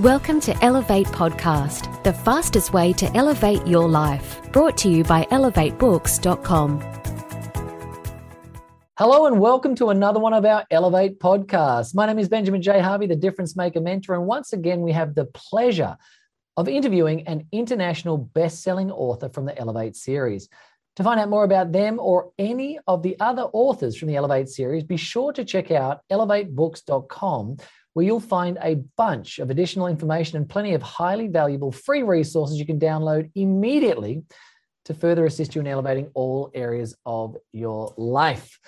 Welcome to Elevate Podcast, the fastest way to elevate your life. Brought to you by elevatebooks.com. Hello and welcome to another one of our Elevate podcasts. My name is Benjamin J. Harvey, the Difference Maker Mentor. And once again, we have the pleasure of interviewing an international best-selling author from the Elevate series. To find out more about them or any of the other authors from the Elevate series, be sure to check out elevatebooks.com where you'll find a bunch of additional information and plenty of highly valuable free resources you can download immediately to further assist you in elevating all areas of your life.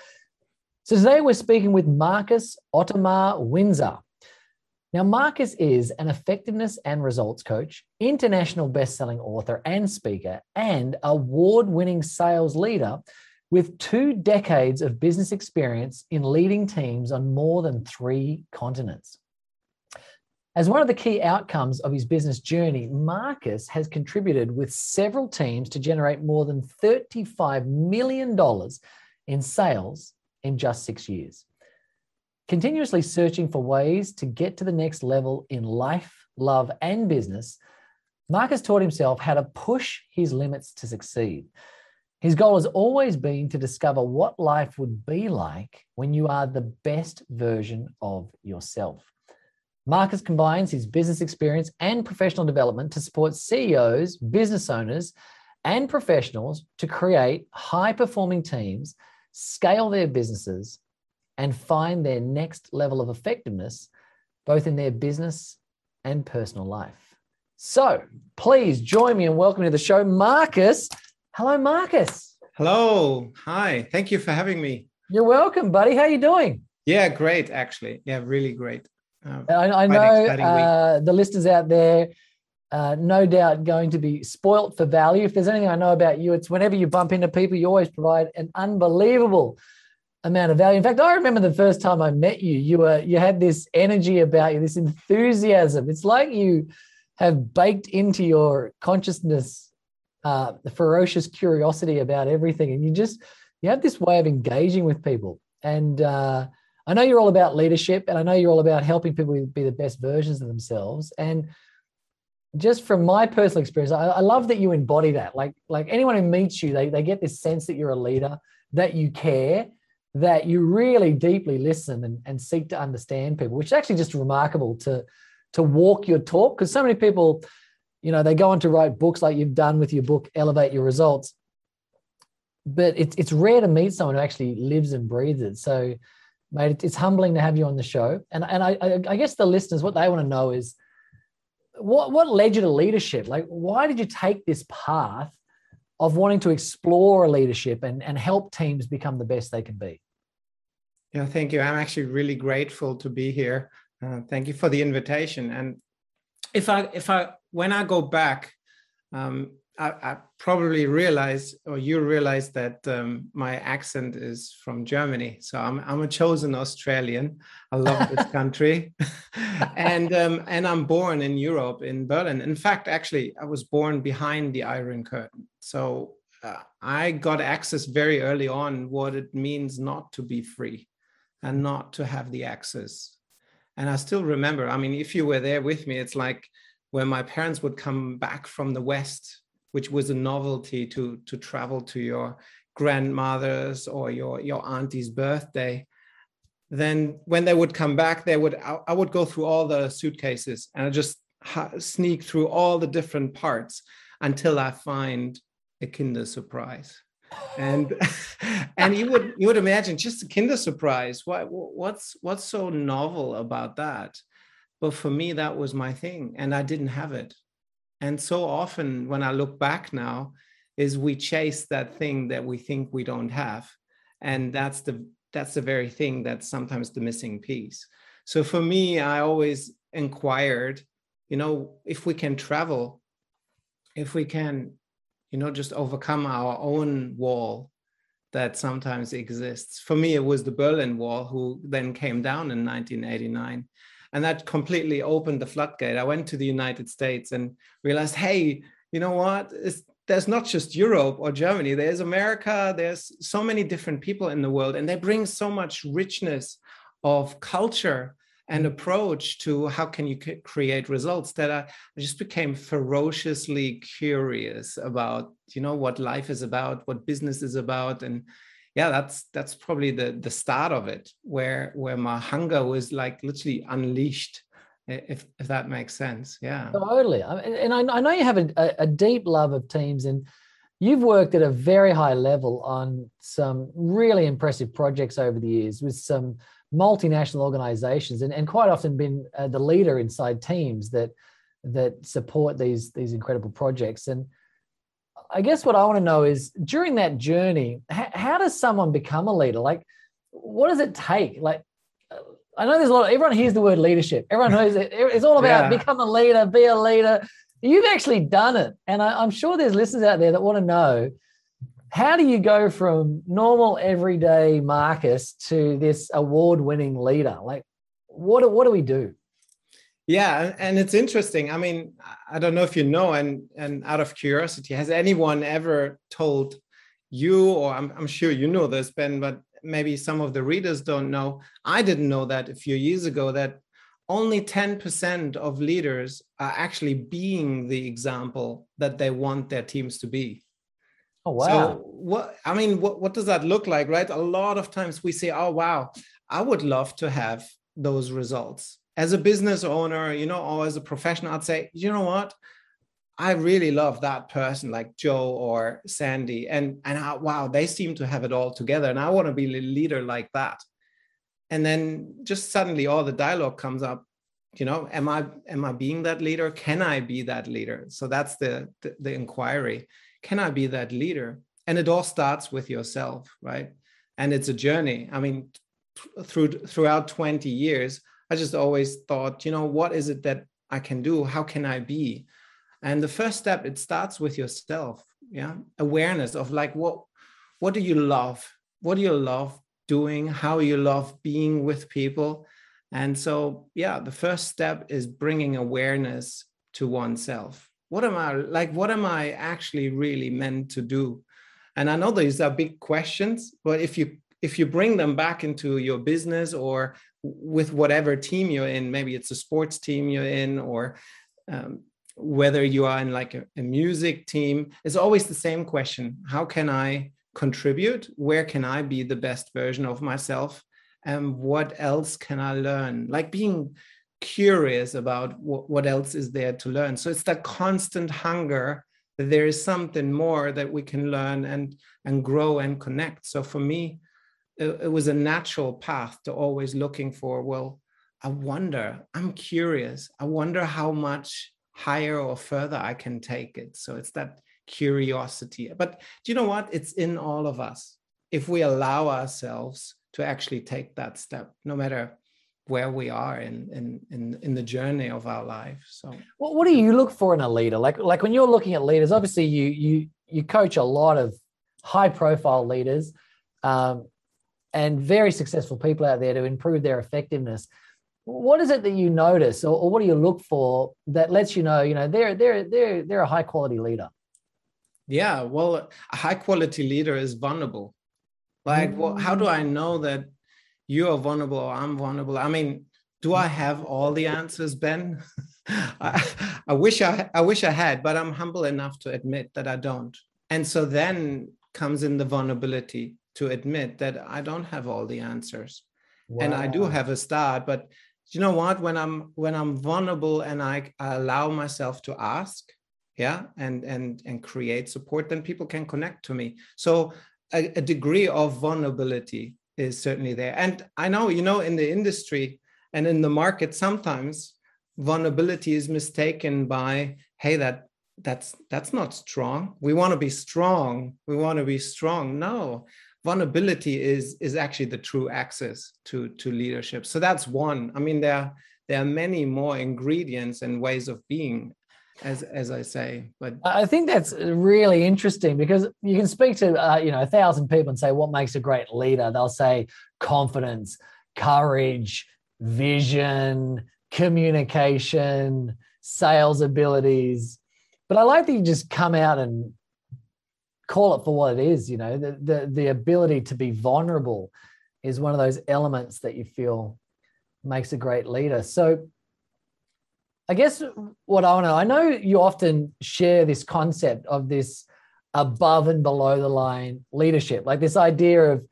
So today we're speaking with Markus Ottomar Winzer. Now, Markus is an effectiveness and results coach, international best-selling author and speaker, and award-winning sales leader with two decades of business experience in leading teams on more than three continents. As one of the key outcomes of his business journey, Markus has contributed with several teams to generate more than $35 million in sales in just six years. Continuously searching for ways to get to the next level in life, love, and business, Markus taught himself how to push his limits to succeed. His goal has always been to discover what life would be like when you are the best version of yourself. Markus combines his business experience and professional development to support CEOs, business owners, and professionals to create high performing teams, scale their businesses, and find their next level of effectiveness, both in their business and personal life. So please join me in welcoming to the show, Markus Hello, Markus. Hello. Hi. Thank you for having me. You're welcome, buddy. How are you doing? Yeah, great. Actually, yeah, really great. Uh, I, I know uh, the listeners out there, uh, no doubt, going to be spoilt for value. If there's anything I know about you, it's whenever you bump into people, you always provide an unbelievable amount of value. In fact, I remember the first time I met you, you were you had this energy about you, this enthusiasm. It's like you have baked into your consciousness uh, the ferocious curiosity about everything, and you just you have this way of engaging with people. And uh, I know you're all about leadership, and I know you're all about helping people be the best versions of themselves. And just from my personal experience, I, I love that you embody that. Like like anyone who meets you, they they get this sense that you're a leader, that you care, that you really deeply listen and, and seek to understand people, which is actually just remarkable to to walk your talk because so many people you know they go on to write books like you've done with your book elevate your results but it's it's rare to meet someone who actually lives and breathes it so mate it's humbling to have you on the show. And and i i guess the listeners what they want to know is what what led you to leadership? Like why did you take this path of wanting to explore leadership and and help teams become the best they can be? Yeah thank you. I'm actually really grateful to be here. Uh, thank you for the invitation. And if I if I when I go back, um, I, I, probably realize or you realize that um, my accent is from Germany. So I'm I'm a chosen Australian. I love this country, and um, and I'm born in Europe in Berlin. In fact, actually, I was born behind the Iron Curtain. So uh, I got access very early on what it means not to be free and not to have the access and I still remember, I mean, if you were there with me, it's like when my parents would come back from the West, which was a novelty to, to travel to your grandmother's or your, your auntie's birthday. Then when they would come back, they would I, I would go through all the suitcases and I just ha- sneak through all the different parts until I find a Kinder surprise. And and you would you would imagine just a kinder surprise. What what's what's so novel about that? But for me that was my thing and i didn't have it and so often when i look back now is we chase that thing that we think we don't have. And that's the that's the very thing that's sometimes the missing piece. So for me i always inquired you know if we can travel if we can you know just overcome our own wall that sometimes exists. For me it was the berlin wall who then came down in 1989 and that completely opened the floodgate. I went to the united states and realized hey you know what? It's, there's not just europe or germany. There's america. There's so many different people in the world. And they bring so much richness of culture and mm. approach to how can you create results that I, I just became ferociously curious about you know what life is about what business is about and yeah that's that's probably the the start of it where where my hunger was like literally unleashed if if that makes sense. Yeah. Totally. And i, know you have a, a deep love of teams and you've worked at a very high level on some really impressive projects over the years with some multinational organizations and, and quite often been uh, the leader inside teams that that support these these incredible projects. And i guess what i want to know is during that journey how, how does someone become a leader like what does it take like i know there's a lot of, everyone hears the word leadership everyone knows it, it's all about yeah. become a leader be a leader you've actually done it and I, i'm sure there's listeners out there that want to know how do you go from normal everyday Markus to this award-winning leader? Like, what what do we do? Yeah, and it's interesting. I mean, I don't know if you know, and and out of curiosity, has anyone ever told you, or I'm, I'm sure you know this, Ben, but maybe some of the readers don't know. I didn't know that a few years ago that only 10% of leaders are actually being the example that they want their teams to be. Oh wow! So what I mean, what what does that look like, right? A lot of times we say, "Oh wow, I would love to have those results." As a business owner, you know, or as a professional, I'd say, you know what? I really love that person like Joe or Sandy, and and I, wow, they seem to have it all together, and I want to be a leader like that. And then just suddenly, all the dialogue comes up. You know, am I am I being that leader? Can I be that leader? So that's the the, the inquiry can I be that leader? And it all starts with yourself, right? And it's a journey. I mean, through throughout 20 years, I just always thought, you know, what is it that I can do? How can I be? And the first step, it starts with yourself. Yeah. Awareness of like what what do you love? What do you love doing? How you love being with people? And so, yeah, the first step is bringing awareness to oneself what am i like what am i actually really meant to do and i know these are big questions but if you if you bring them back into your business or with whatever team you're in maybe it's a sports team you're in or um, whether you are in like a, a music team it's always the same question how can i contribute where can i be the best version of myself and what else can i learn like being curious about what, what else is there to learn. So it's that constant hunger that there is something more that we can learn and and grow and connect. So for me, it, it was a natural path to always looking for, well, I wonder, I'm curious. I wonder how much higher or further I can take it. So it's that curiosity. But do you know what? It's in all of us. If we allow ourselves to actually take that step, no matter where we are in in in, in the journey of our life so what, what do you look for in a leader like like when you're looking at leaders obviously you you you coach a lot of high profile leaders um, and very successful people out there to improve their effectiveness what is it that you notice or, or what do you look for that lets you know you know they're they're they're they're a high quality leader yeah well a high quality leader is vulnerable like mm. well, how do i know that you are vulnerable or I'm vulnerable. I mean, do I have all the answers, Ben? I, I wish I I wish I had, but I'm humble enough to admit that I don't. And so then comes in the vulnerability to admit that I don't have all the answers. Wow. And I do have a start, but you know what? When I'm when I'm vulnerable and I, I allow myself to ask, yeah, and and and create support, then people can connect to me. So a, a degree of vulnerability is certainly there. And I know, you know, in the industry and in the market, sometimes vulnerability is mistaken by, hey, that that's that's not strong. We want to be strong. We want to be strong. No, vulnerability is is actually the true access to to leadership. So that's one. I mean, there there are many more ingredients and ways of being as as I say. But I think that's really interesting because you can speak to uh, you know a thousand people and say what makes a great leader. They'll say confidence, courage, vision, communication, sales abilities. But I like that you just come out and call it for what it is. You know, the the, the ability to be vulnerable is one of those elements that you feel makes a great leader. So, I guess what I want to, I know you often share this concept of this above and below the line leadership, like this idea of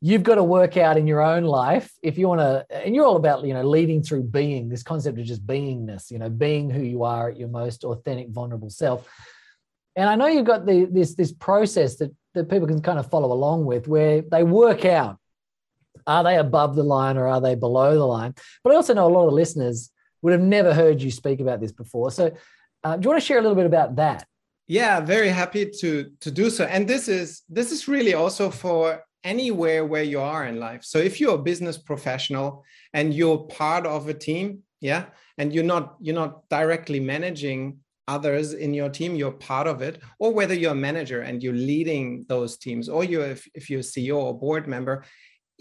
you've got to work out in your own life if you want to, and you're all about, you know, leading through being, this concept of just beingness, you know, being who you are at your most authentic, vulnerable self. And I know you've got the, this, this process that, that people can kind of follow along with where they work out are they above the line or are they below the line? But I also know a lot of listeners would have never heard you speak about this before. So, uh, do you want to share a little bit about that? Yeah, very happy to to do so. And this is this is really also for anywhere where you are in life. So if you're a business professional and you're part of a team, yeah, and you're not you're not directly managing others in your team you're part of it or whether you're a manager and you're leading those teams or you if, if you're a ceo or board member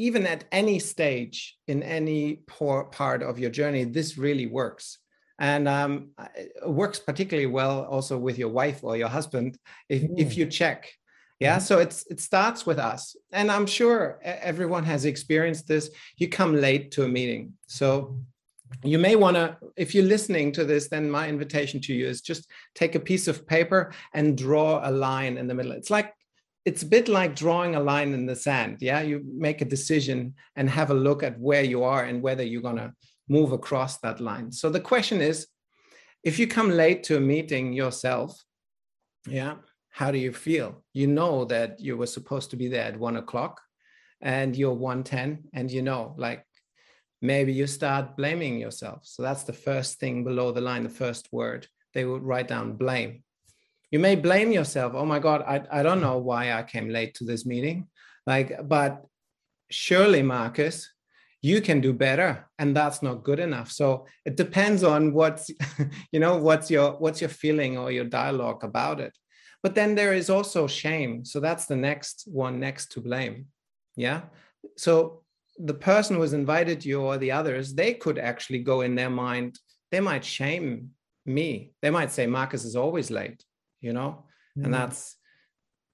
even at any stage in any part of your journey, this really works. And um, it works particularly well also with your wife or your husband if, mm. if you check. Yeah, mm-hmm. so it's it starts with us, and I'm sure everyone has experienced this. You come late to a meeting, so you may want to if you're listening to this then my invitation to you is just take a piece of paper and draw a line in the middle it's like it's a bit like drawing a line in the sand. Yeah, you make a decision and have a look at where you are and whether you're going to move across that line. So the question is if you come late to a meeting yourself, yeah, how do you feel? You know that you were supposed to be there at one o'clock and you're 110, and you know, like maybe you start blaming yourself. So that's the first thing below the line, the first word. They would write down blame. You may blame yourself. Oh my god I, I don't know why i came late to this meeting. Like but surely markus you can do better and that's not good enough. So it depends on what's you know what's your what's your feeling or your dialogue about it. But then there is also shame. So that's the next one next to blame. Yeah? So the person who has invited you or the others they could actually go in their mind they might shame me. They might say markus is always late you know? Mm. and that's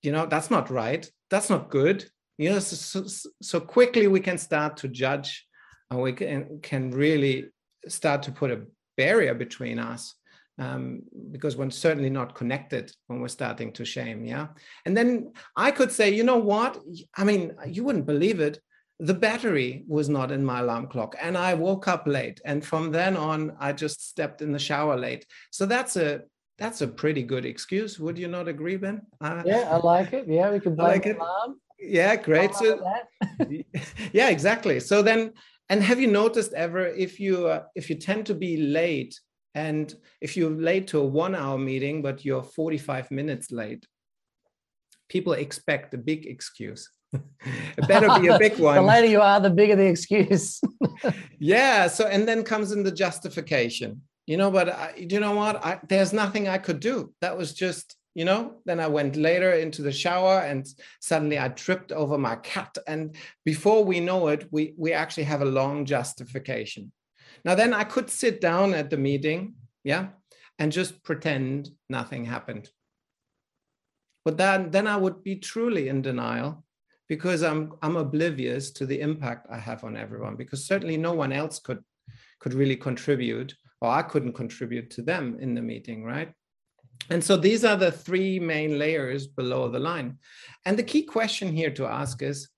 you know that's not right. That's not good. You know so, so, so, quickly we can start to judge and we can, can really start to put a barrier between us um, because we're certainly not connected when we're starting to shame yeah? And then i could say you know what? I mean you wouldn't believe it the battery was not in my alarm clock and i woke up late and from then on i just stepped in the shower late so that's a that's a pretty good excuse. Would you not agree, Ben? Uh, yeah, I like it. Yeah, we can blame like it. Mom. Yeah, great. So, yeah, exactly. So then, and have you noticed ever if you uh, if you tend to be late and if you're late to a one-hour meeting but you're 45 minutes late, people expect a big excuse. It better be a big one. the later you are, the bigger the excuse. yeah. So and then comes in the justification you know but I, you know what I, there's nothing i could do that was just you know then i went later into the shower and suddenly i tripped over my cat and before we know it we we actually have a long justification now then i could sit down at the meeting yeah and just pretend nothing happened but then then i would be truly in denial because i'm i'm oblivious to the impact i have on everyone because certainly no one else could could really contribute or I couldn't contribute to them in the meeting, right? And so these are the three main layers below the line. And the key question here to ask is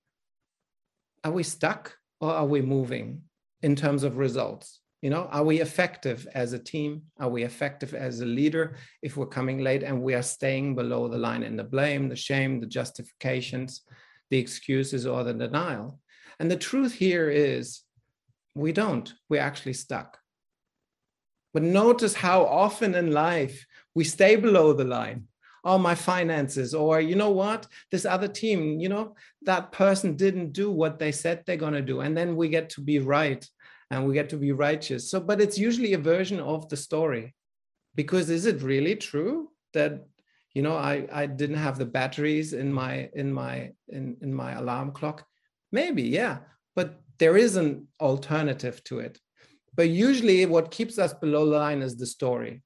are we stuck or are we moving in terms of results? You know, are we effective as a team? Are we effective as a leader if we're coming late and we are staying below the line in the blame, the shame, the justifications, the excuses, or the denial? And the truth here is we don't. We're actually stuck. But notice how often in life we stay below the line. Oh, my finances, or you know what, this other team, you know, that person didn't do what they said they're going to do. And then we get to be right and we get to be righteous. So, but it's usually a version of the story. Because is it really true that you know I, I didn't have the batteries in my in my in, in my alarm clock? Maybe, yeah. But there is an alternative to it. But usually, what keeps us below the line is the story.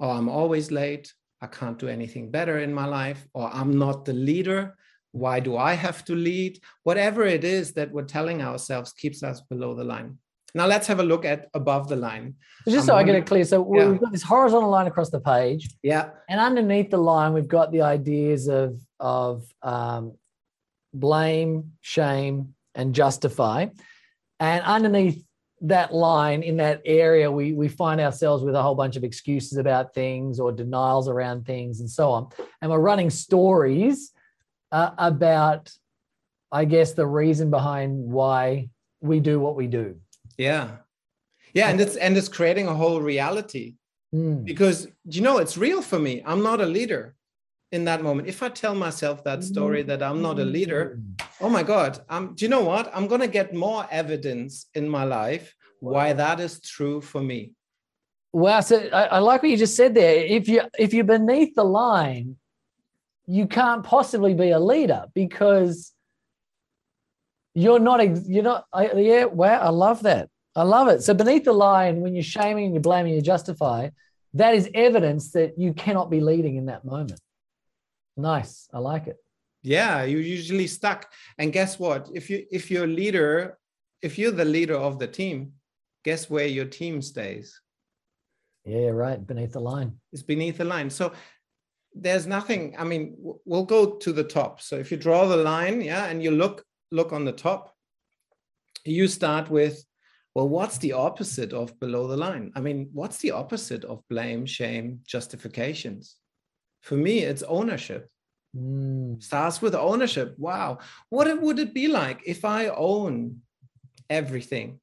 Oh, I'm always late. I can't do anything better in my life. Or I'm not the leader. Why do I have to lead? Whatever it is that we're telling ourselves keeps us below the line. Now let's have a look at above the line. Just so I get it clear. So Yeah. we've got this horizontal line across the page, Yeah. and underneath the line, we've got the ideas of of um, blame, shame, and justify. And underneath that line, in that area, we we find ourselves with a whole bunch of excuses about things or denials around things, and so on. And we're running stories uh, about, I guess, the reason behind why we do what we do. Yeah. Yeah. And it's and it's creating a whole reality. Mm. because you know it's real for me i'm not a leader in that moment if i tell myself that story that i'm not a leader oh my god um, do you know what i'm going to get more evidence in my life why that is true for me Wow, so I, I like what you just said there. If you if you're beneath the line, you can't possibly be a leader because you're not. ex- You're not. I, yeah, wow, I love that. I love it. So beneath the line, when you're shaming, you're blaming, you justify, that is evidence that you cannot be leading in that moment. Nice, I like it. yeah you're usually stuck and guess what if you if you're a leader if you're the leader of the team guess where your team stays Yeah, right. Beneath the line. It's beneath the line. So there's nothing. I mean, we'll go to the top. So if you draw the line, yeah, and you look look on the top, you start with, well, what's the opposite of below the line? I mean, what's the opposite of blame, shame, justifications? For me, it's ownership. Mm. Starts with ownership. Wow, what would it be like if I own everything?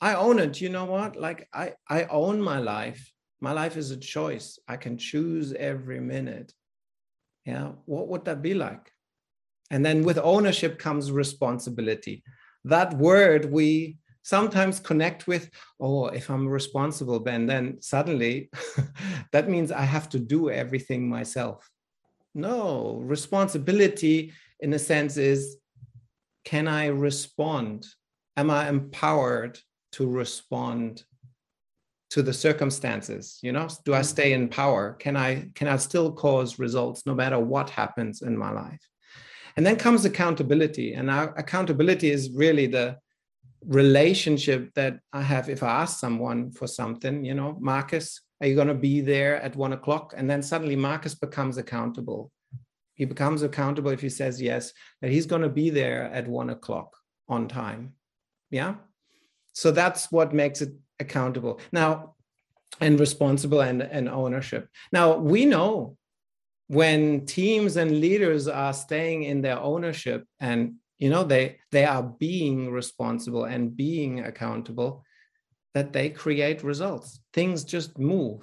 I own it. You know what? Like I, I own my life. My life is a choice. I can choose every minute. Yeah. What would that be like? And then with ownership comes responsibility. That word we sometimes connect with, oh, if I'm responsible, Ben, then suddenly that means I have to do everything myself. No, responsibility in a sense is can I respond? Am I empowered to respond to the circumstances? You know, do I mm-hmm. stay in power? Can I can I still cause results no matter what happens in my life? And then comes accountability. And our accountability is really the relationship that I have if I ask someone for something, you know, Markus, are you going to be there at one o'clock? And then suddenly Markus becomes accountable. He becomes accountable if he says yes, that he's going to be there at one o'clock on time. Yeah. So that's what makes it accountable. Now, and responsible and, and ownership. Now, we know when teams and leaders are staying in their ownership and you know they they are being responsible and being accountable that they create results. Things just move.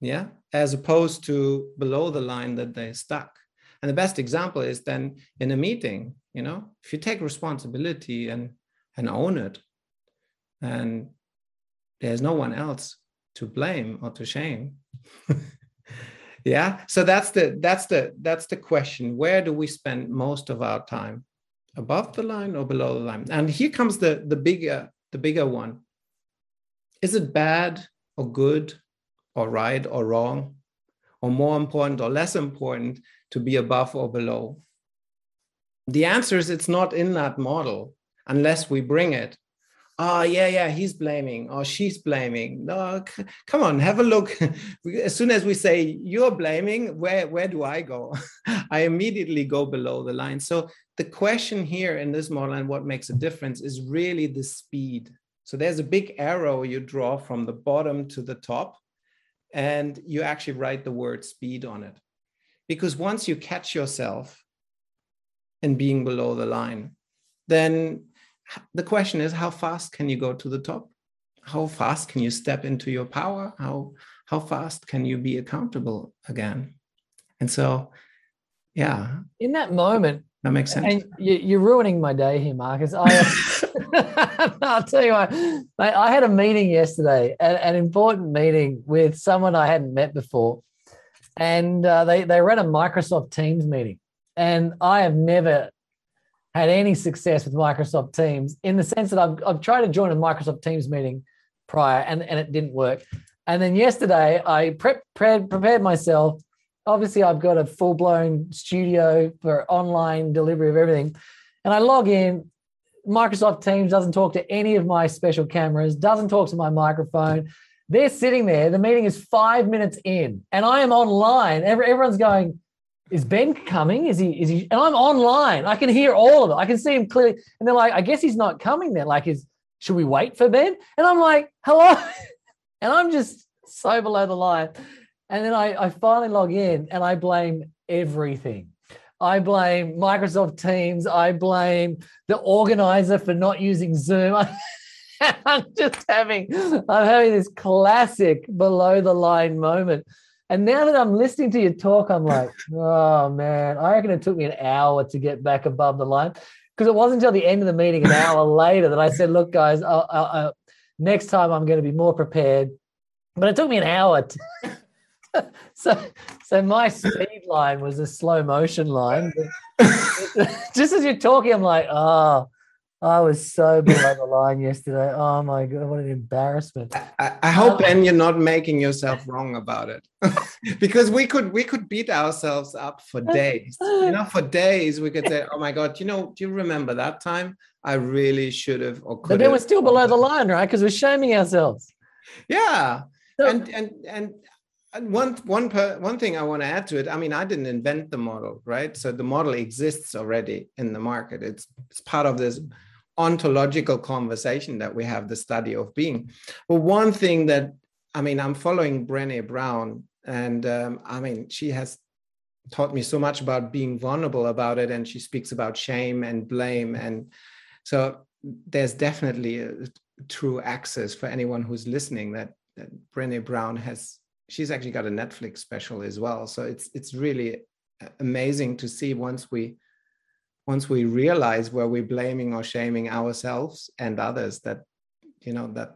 Yeah? As opposed to below the line that they're stuck. And the best example is then in a meeting you know if you take responsibility and and own it and there's no one else to blame or to shame yeah? So that's the that's the that's the question. Where do we spend most of our time? Above the line or below the line? And here comes the the bigger the bigger one. Is it bad or good or right or wrong or more important or less important to be above or below? The answer is it's not in that model unless we bring it oh yeah yeah he's blaming. Or she's blaming. No c- come on have a look. As soon as we say you're blaming where where do i go? I immediately go below the line. So the question here in this model and what makes a difference is really the speed. So there's a big arrow you draw from the bottom to the top and you actually write the word speed on it. Because once you catch yourself in being below the line then the question is how fast can you go to the top how fast can you step into your power how how fast can you be accountable again and so yeah In that moment, that makes sense and you, you're ruining my day here, Markus. I, I'll tell you what, mate, I had a meeting yesterday, an, an important meeting with someone I hadn't met before. And uh, they, they ran a Microsoft Teams meeting. And I have never had any success with Microsoft Teams in the sense that I've, I've tried to join a Microsoft Teams meeting prior and, and it didn't work. And then yesterday I prep, prepared, prepared myself. Obviously, I've got a full blown studio for online delivery of everything. And I log in. Microsoft Teams doesn't talk to any of my special cameras, doesn't talk to my microphone. They're sitting there. The meeting is five minutes in, and I am online. Everyone's going, "Is Ben coming? Is he? Is he?" And I'm online. I can hear all of it. I can see him clearly. And they're like, "I guess he's not coming." Then, like, is should we wait for Ben? And I'm like, "Hello," and I'm just so below the line. And then I, I finally log in, and I blame everything. I blame Microsoft Teams. I blame the organizer for not using Zoom. I'm just having, I'm having this classic below the line moment. And now that I'm listening to your talk, I'm like, oh man, I reckon it took me an hour to get back above the line because it wasn't until the end of the meeting, an hour later, that I said, look, guys, I'll, I'll, next time I'm going to be more prepared. But it took me an hour. To, so, so my speed line was a slow motion line. Just as you're talking, I'm like, oh, I was so below the line yesterday. Oh my god, what an embarrassment! I, I hope, um, Ben, you're not making yourself wrong about it, because we could we could beat ourselves up for days. You know, for days we could say, "Oh my god, you know, do you remember that time? I really should have." Or could but then we're still below the line, right? Because we're shaming ourselves. Yeah, so, and and and and one one per, one thing I want to add to it. I mean, I didn't invent the model, right? So the model exists already in the market. It's it's part of this ontological conversation that we have, the study of being. But one thing that I mean, I'm following Brené Brown, and um, I mean, she has taught me so much about being vulnerable about it, and she speaks about shame and blame, and so there's definitely a true access for anyone who's listening that, that Brené Brown has she's actually got a Netflix special as well. So it's it's really amazing to see once we once we realize where we're blaming or shaming ourselves and others that you know that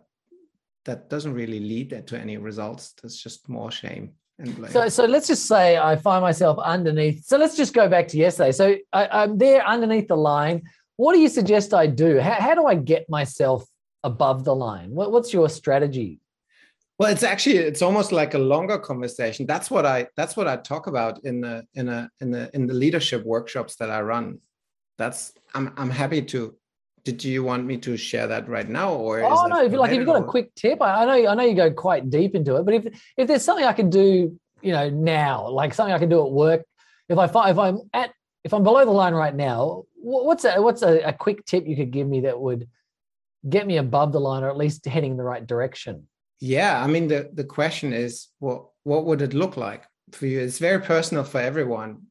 that doesn't really lead to any results. There's just more shame and blame. So so let's just say I find myself underneath. So let's just go back to yesterday. So I, am there underneath the line. What do you suggest I do? How, how do I get myself above the line? What, what's your strategy? well it's actually it's almost like a longer conversation that's what i that's what i talk about in the in a in the in the leadership workshops that i run that's i'm i'm happy to did you want me to share that right now or oh no if you like if you've got a quick tip I, I know i know you go quite deep into it but if if there's something i can do you know now like something i can do at work if i find if i'm at if i'm below the line right now what's a what's a, a quick tip you could give me that would get me above the line or at least heading in the right direction? Yeah i mean the the question is what what would it look like for you? It's very personal for everyone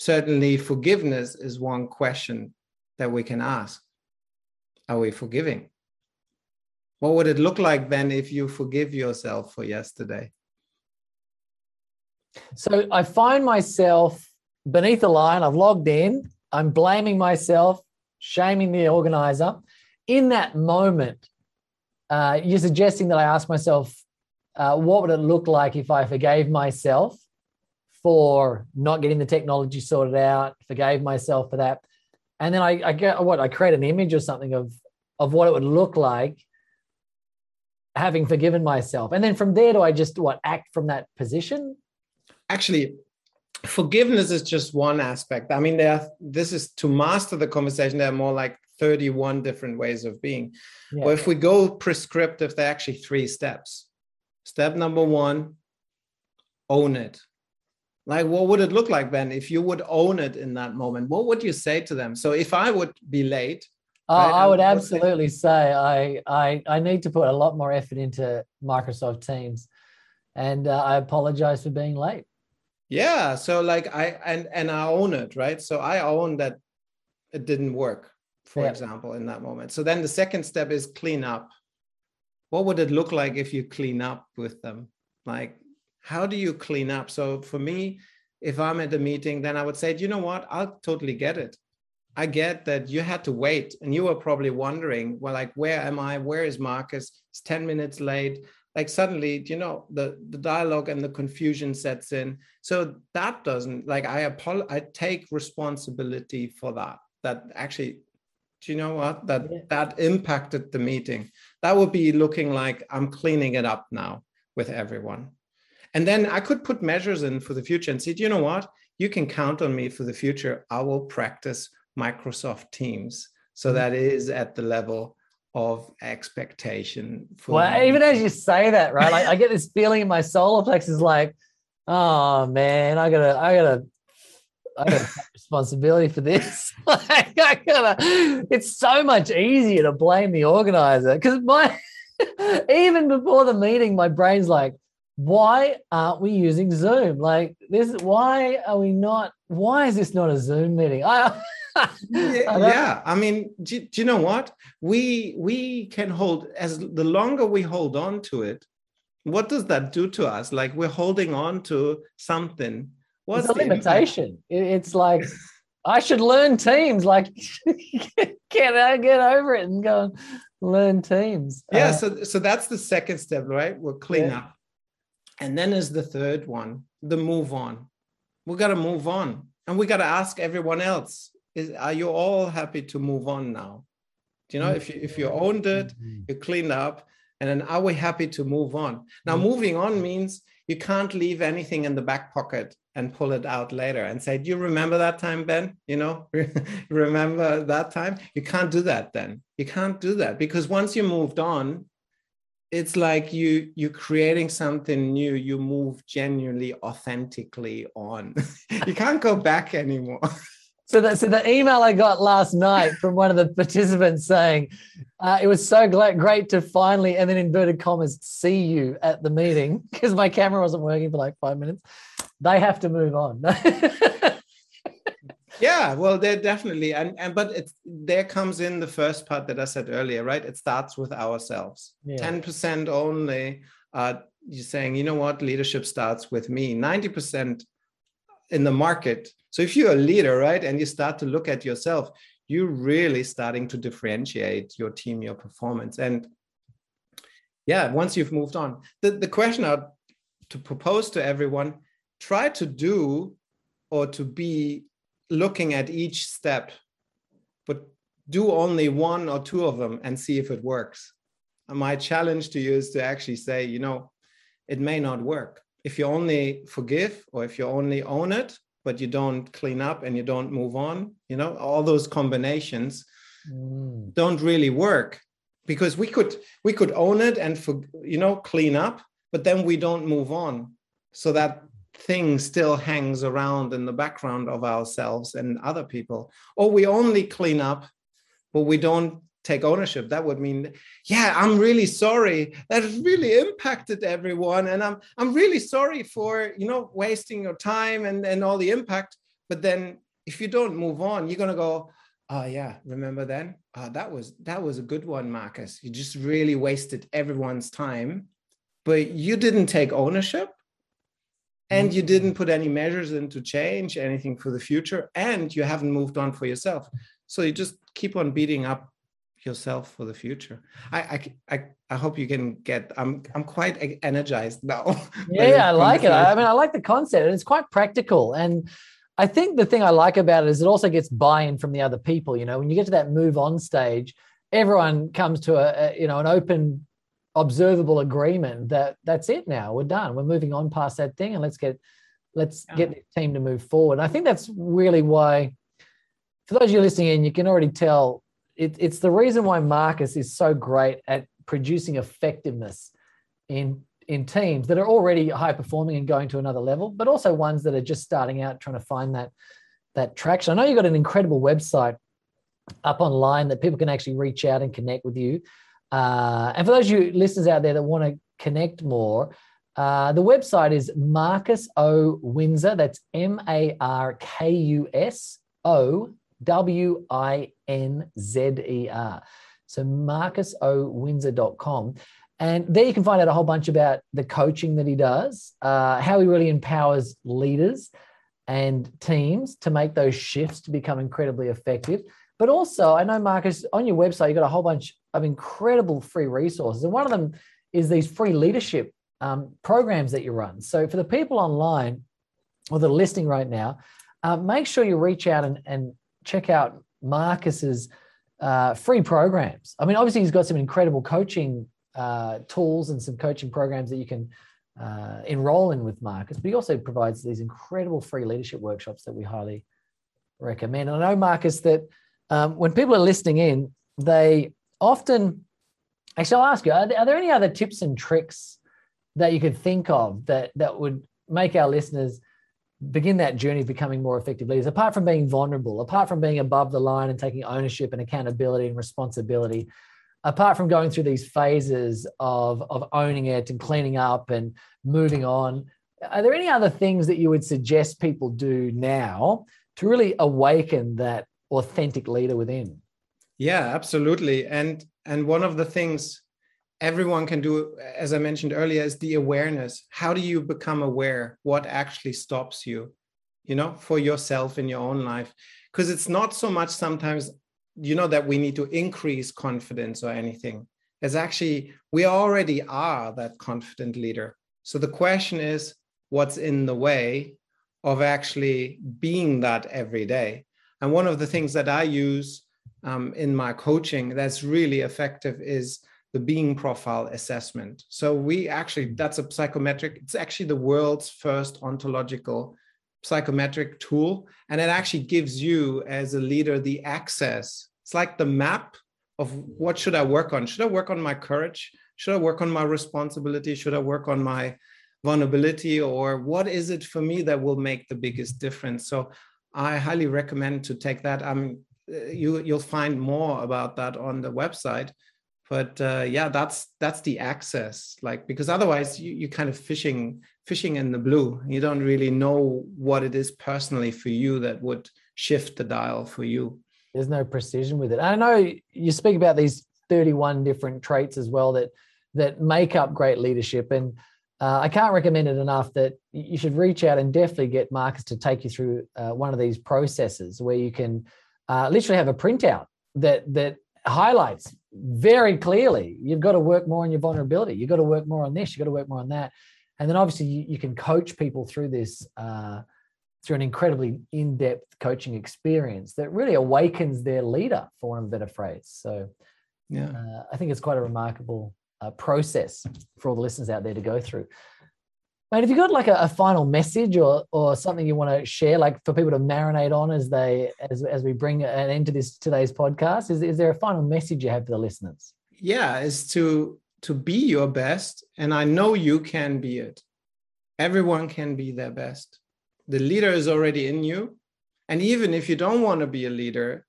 certainly forgiveness is one question that we can ask. Are we forgiving? What would it look like then if you forgive yourself for yesterday? So i find myself beneath the line i've logged in i'm blaming myself shaming the organizer. In that moment uh, you're suggesting that I ask myself, uh, what would it look like if I forgave myself for not getting the technology sorted out, forgave myself for that, and then I, I get what I create an image or something of of what it would look like having forgiven myself, and then from there, do I just what act from that position? Actually, forgiveness is just one aspect. I mean, there. This is to master the conversation. There are more like 31 different ways of being. Yeah. Or if we go prescriptive, there are actually three steps. Step number one, own it. Like, what would it look like, Ben, if you would own it in that moment? What would you say to them? So, if I would be late, oh, right, I would absolutely say I, I I need to put a lot more effort into Microsoft Teams, and uh, I apologize for being late. Yeah, so like I and and I own it, right? So I own that it didn't work for yeah. example, in that moment. So then the second step is clean up. What would it look like if you clean up with them? Like, how do you clean up? So for me, if I'm at a meeting, then I would say, you know what? I'll totally get it. I get that you had to wait and you were probably wondering, well, like, where am I? Where is Markus? It's 10 minutes late. Like suddenly, you know, the, the dialogue and the confusion sets in. So that doesn't like I apol- I take responsibility for that. That actually do you know what that yeah. that impacted the meeting that would be looking like i'm cleaning it up now with everyone and then i could put measures in for the future and say do you know what you can count on me for the future i will practice microsoft teams So mm. that is at the level of expectation. For well, even as you say that, right? Like I get this feeling in my solar plexus, like, oh man, I gotta, I gotta, I gotta responsibility for this. like I gotta. It's so much easier to blame the organizer because my, even before the meeting, my brain's like, why aren't we using Zoom? Like this, why are we not? Why is this not a Zoom meeting? I yeah, yeah, I mean, do, do, you know what? We we can hold as the longer we hold on to it. What does that do to us? Like we're holding on to something. What's it's a limitation. It's like I should learn teams. Like, can I get over it and go learn teams? Yeah. Uh, so so that's the second step, right? We'll clean yeah. up, and then is the third one, the move on. We got to move on, and we got to ask everyone else is are you all happy to move on now? Do you know if you if you owned it, mm-hmm. you cleaned up, and then are we happy to move on? Now, mm-hmm. moving on means you can't leave anything in the back pocket and pull it out later and say, Do you remember that time, Ben? You know, remember that time? You can't do that then. You can't do that because once you moved on, it's like you you're creating something new you move genuinely authentically on you can't go back anymore So, the, so the email I got last night from one of the participants saying uh, it was so great, great to finally, and then inverted commas, see you at the meeting because my camera wasn't working for like five minutes. They have to move on. yeah, well, they're definitely, and and but it's there comes in the first part that I said earlier, right? It starts with ourselves. 10% only. Uh, you're saying, you know what? Leadership starts with me. Ninety percent in the market so if you're a leader, right, and you start to look at yourself, you're really starting to differentiate your team, your performance. And yeah, once you've moved on, the, the question I'd to propose to everyone, try to do or to be looking at each step, but do only one or two of them and see if it works. And my challenge to you is to actually say, you know, it may not work. If you only forgive or if you only own it, but you don't clean up and you don't move on you know all those combinations mm. don't really work because we could we could own it and for you know clean up but then we don't move on so that thing still hangs around in the background of ourselves and other people. Or we only clean up but we don't take ownership. That would mean yeah i'm really sorry. That really impacted everyone. And i'm i'm really sorry for you know wasting your time and and all the impact. But then if you don't move on you're to go oh yeah remember then? Oh, that was that was a good one markus. You just really wasted everyone's time. But you didn't take ownership and mm. you didn't put any measures in to change anything for the future and you haven't moved on for yourself. So you just keep on beating up yourself for the future. I, I i i hope you can get i'm i'm quite energized now. Yeah i like it. I mean i like the concept and it's quite practical. And i think the thing i like about it is it also gets buy-in from the other people you know? When you get to that move on stage everyone comes to a, a you know an open observable agreement that that's it now we're done we're moving on past that thing and let's get let's yeah. get the team to move forward and i think that's really why for those of you listening in you can already tell it, it's the reason why Markus is so great at producing effectiveness in in teams that are already high performing and going to another level, but also ones that are just starting out trying to find that that traction. I know you've got an incredible website up online that people can actually reach out and connect with you. Uh, and for those of you listeners out there that want to connect more, uh, the website is Markus O Winzer. That's M A R K U S O W I N Z E R. So markusowinzer.com. And there you can find out a whole bunch about the coaching that he does, uh, how he really empowers leaders and teams to make those shifts to become incredibly effective. But also, I know, Markus, on your website, you've got a whole bunch of incredible free resources. And one of them is these free leadership um, programs that you run. So for the people online or that are listening right now, uh, make sure you reach out and, and check out Markus's uh, free programs. I mean, obviously, he's got some incredible coaching uh, tools and some coaching programs that you can uh, enroll in with Markus, but he also provides these incredible free leadership workshops that we highly recommend. And I know, Markus, that um, when people are listening in, they often actually I'll ask you: are there, are there any other tips and tricks that you could think of that that would make our listeners begin that journey of becoming more effective leaders apart from being vulnerable apart from being above the line and taking ownership and accountability and responsibility apart from going through these phases of of owning it and cleaning up and moving on are there any other things that you would suggest people do now to really awaken that authentic leader within. Yeah absolutely. And and one of the things everyone can do as i mentioned earlier is the awareness. How do you become aware what actually stops you you know for yourself in your own life? Because it's not so much sometimes you know that we need to increase confidence or anything. It's actually we already are that confident leader. So the question is what's in the way of actually being that every day and one of the things that i use um, in my coaching that's really effective is the being profile assessment. So we actually, that's a psychometric, it's actually the world's first ontological psychometric tool. And it actually gives you as a leader the access. It's like the map of what should I work on? Should I work on my courage? Should I work on my responsibility? Should I work on my vulnerability? Or what is it for me that will make the biggest difference? So I highly recommend to take that. I mean, uh, you, you'll find more about that on the website but uh, yeah that's that's the access like because otherwise you, you kind of fishing fishing in the blue. You don't really know what it is personally for you that would shift the dial for you. There's no precision with it. I know you speak about these 31 different traits as well that that make up great leadership. And uh, i can't recommend it enough that you should reach out and definitely get markus to take you through uh, one of these processes where you can uh, literally have a printout that that highlights very clearly you've got to work more on your vulnerability you've got to work more on this you've got to work more on that. And then obviously you, you can coach people through this uh, through an incredibly in-depth coaching experience that really awakens their leader for want of a better phrase. So yeah. uh, i think it's quite a remarkable uh, process for all the listeners out there to go through Mate, have you got like a, a, final message or or something you want to share, like for people to marinate on as they as as we bring an end to this today's podcast? Is is there a final message you have for the listeners? Yeah, is to to be your best, and I know you can be it. Everyone can be their best. The leader is already in you, and even if you don't want to be a leader,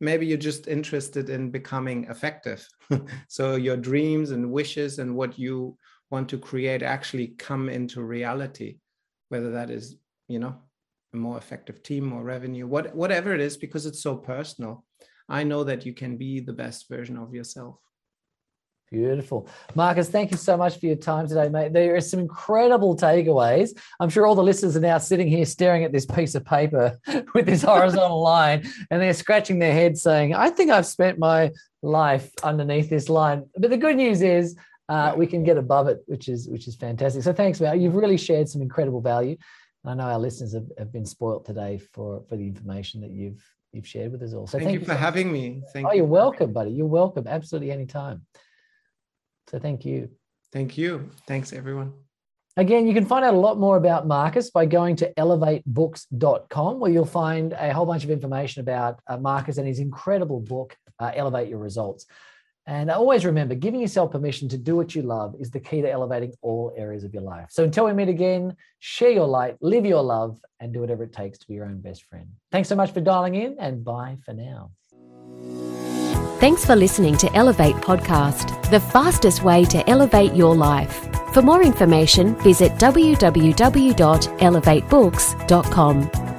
maybe you're just interested in becoming effective. so your dreams and wishes and what you want to create actually come into reality, whether that is, you know, a more effective team or revenue, what, whatever it is, because it's so personal. I know that you can be the best version of yourself. Beautiful. Markus, thank you so much for your time today, mate. There are some incredible takeaways. I'm sure all the listeners are now sitting here staring at this piece of paper with this horizontal line and they're scratching their head saying, I think I've spent my life underneath this line. But the good news is uh, we can get above it, which is which is fantastic. So thanks, Val. You've really shared some incredible value. I know our listeners have, have been spoilt today for for the information that you've you've shared with us all. So thank, thank you for having me. Thank oh, you. you're welcome, buddy. You're welcome. Absolutely anytime. So thank you. Thank you. Thanks, everyone. Again, you can find out a lot more about Markus by going to elevatebooks.com, where you'll find a whole bunch of information about uh, Markus and his incredible book, uh, Elevate Your Results. And always remember, giving yourself permission to do what you love is the key to elevating all areas of your life. So until we meet again, share your light, live your love, and do whatever it takes to be your own best friend. Thanks so much for dialing in, and bye for now. Thanks for listening to Elevate Podcast, the fastest way to elevate your life. For more information, visit www.elevatebooks.com.